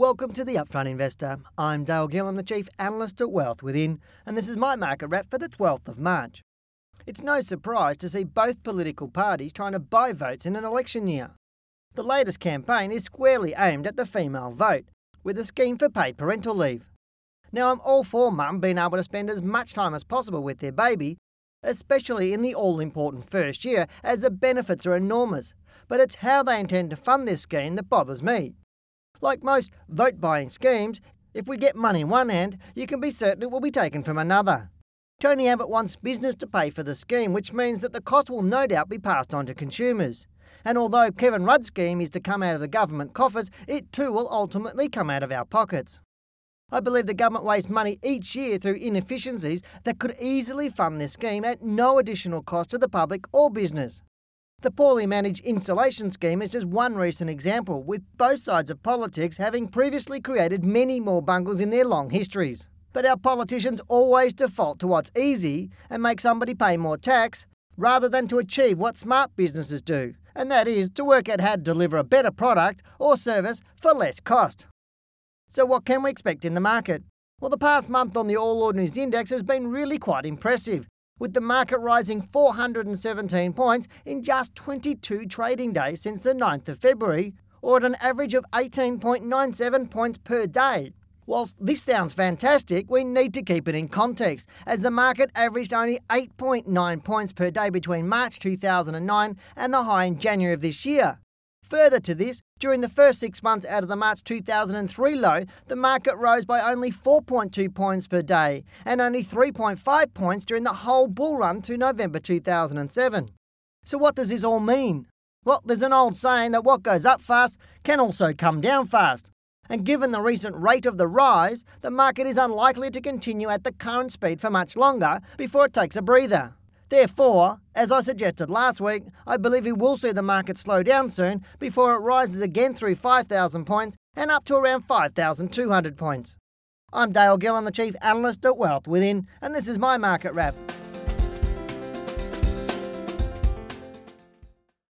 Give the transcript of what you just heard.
Welcome to the Upfront Investor. I'm Dale Gillham, the Chief Analyst at Wealth Within, and this is my market wrap for the 12th of March. It's no surprise to see both political parties trying to buy votes in an election year. The latest campaign is squarely aimed at the female vote, with a scheme for paid parental leave. Now, I'm all for mum being able to spend as much time as possible with their baby, especially in the all important first year, as the benefits are enormous. But it's how they intend to fund this scheme that bothers me. Like most vote buying schemes, if we get money in one hand, you can be certain it will be taken from another. Tony Abbott wants business to pay for the scheme, which means that the cost will no doubt be passed on to consumers. And although Kevin Rudd's scheme is to come out of the government coffers, it too will ultimately come out of our pockets. I believe the government wastes money each year through inefficiencies that could easily fund this scheme at no additional cost to the public or business. The poorly managed insulation scheme is just one recent example, with both sides of politics having previously created many more bungles in their long histories. But our politicians always default to what's easy and make somebody pay more tax rather than to achieve what smart businesses do, and that is to work out how to deliver a better product or service for less cost. So, what can we expect in the market? Well, the past month on the All Ordinaries Index has been really quite impressive, with the market rising 417 points in just 22 trading days since the 9th of February, or at an average of 18.97 points per day. Whilst this sounds fantastic, we need to keep it in context, as the market averaged only 8.9 points per day between March 2009 and the high in January of this year. Further to this, during the first six months out of the March 2003 low, the market rose by only 4.2 points per day and only 3.5 points during the whole bull run to November 2007. So, what does this all mean? Well, there's an old saying that what goes up fast can also come down fast. And given the recent rate of the rise, the market is unlikely to continue at the current speed for much longer before it takes a breather. Therefore, as I suggested last week, I believe we will see the market slow down soon before it rises again through 5,000 points and up to around 5,200 points. I'm Dale Gillham, the Chief Analyst at Wealth Within, and this is my market wrap.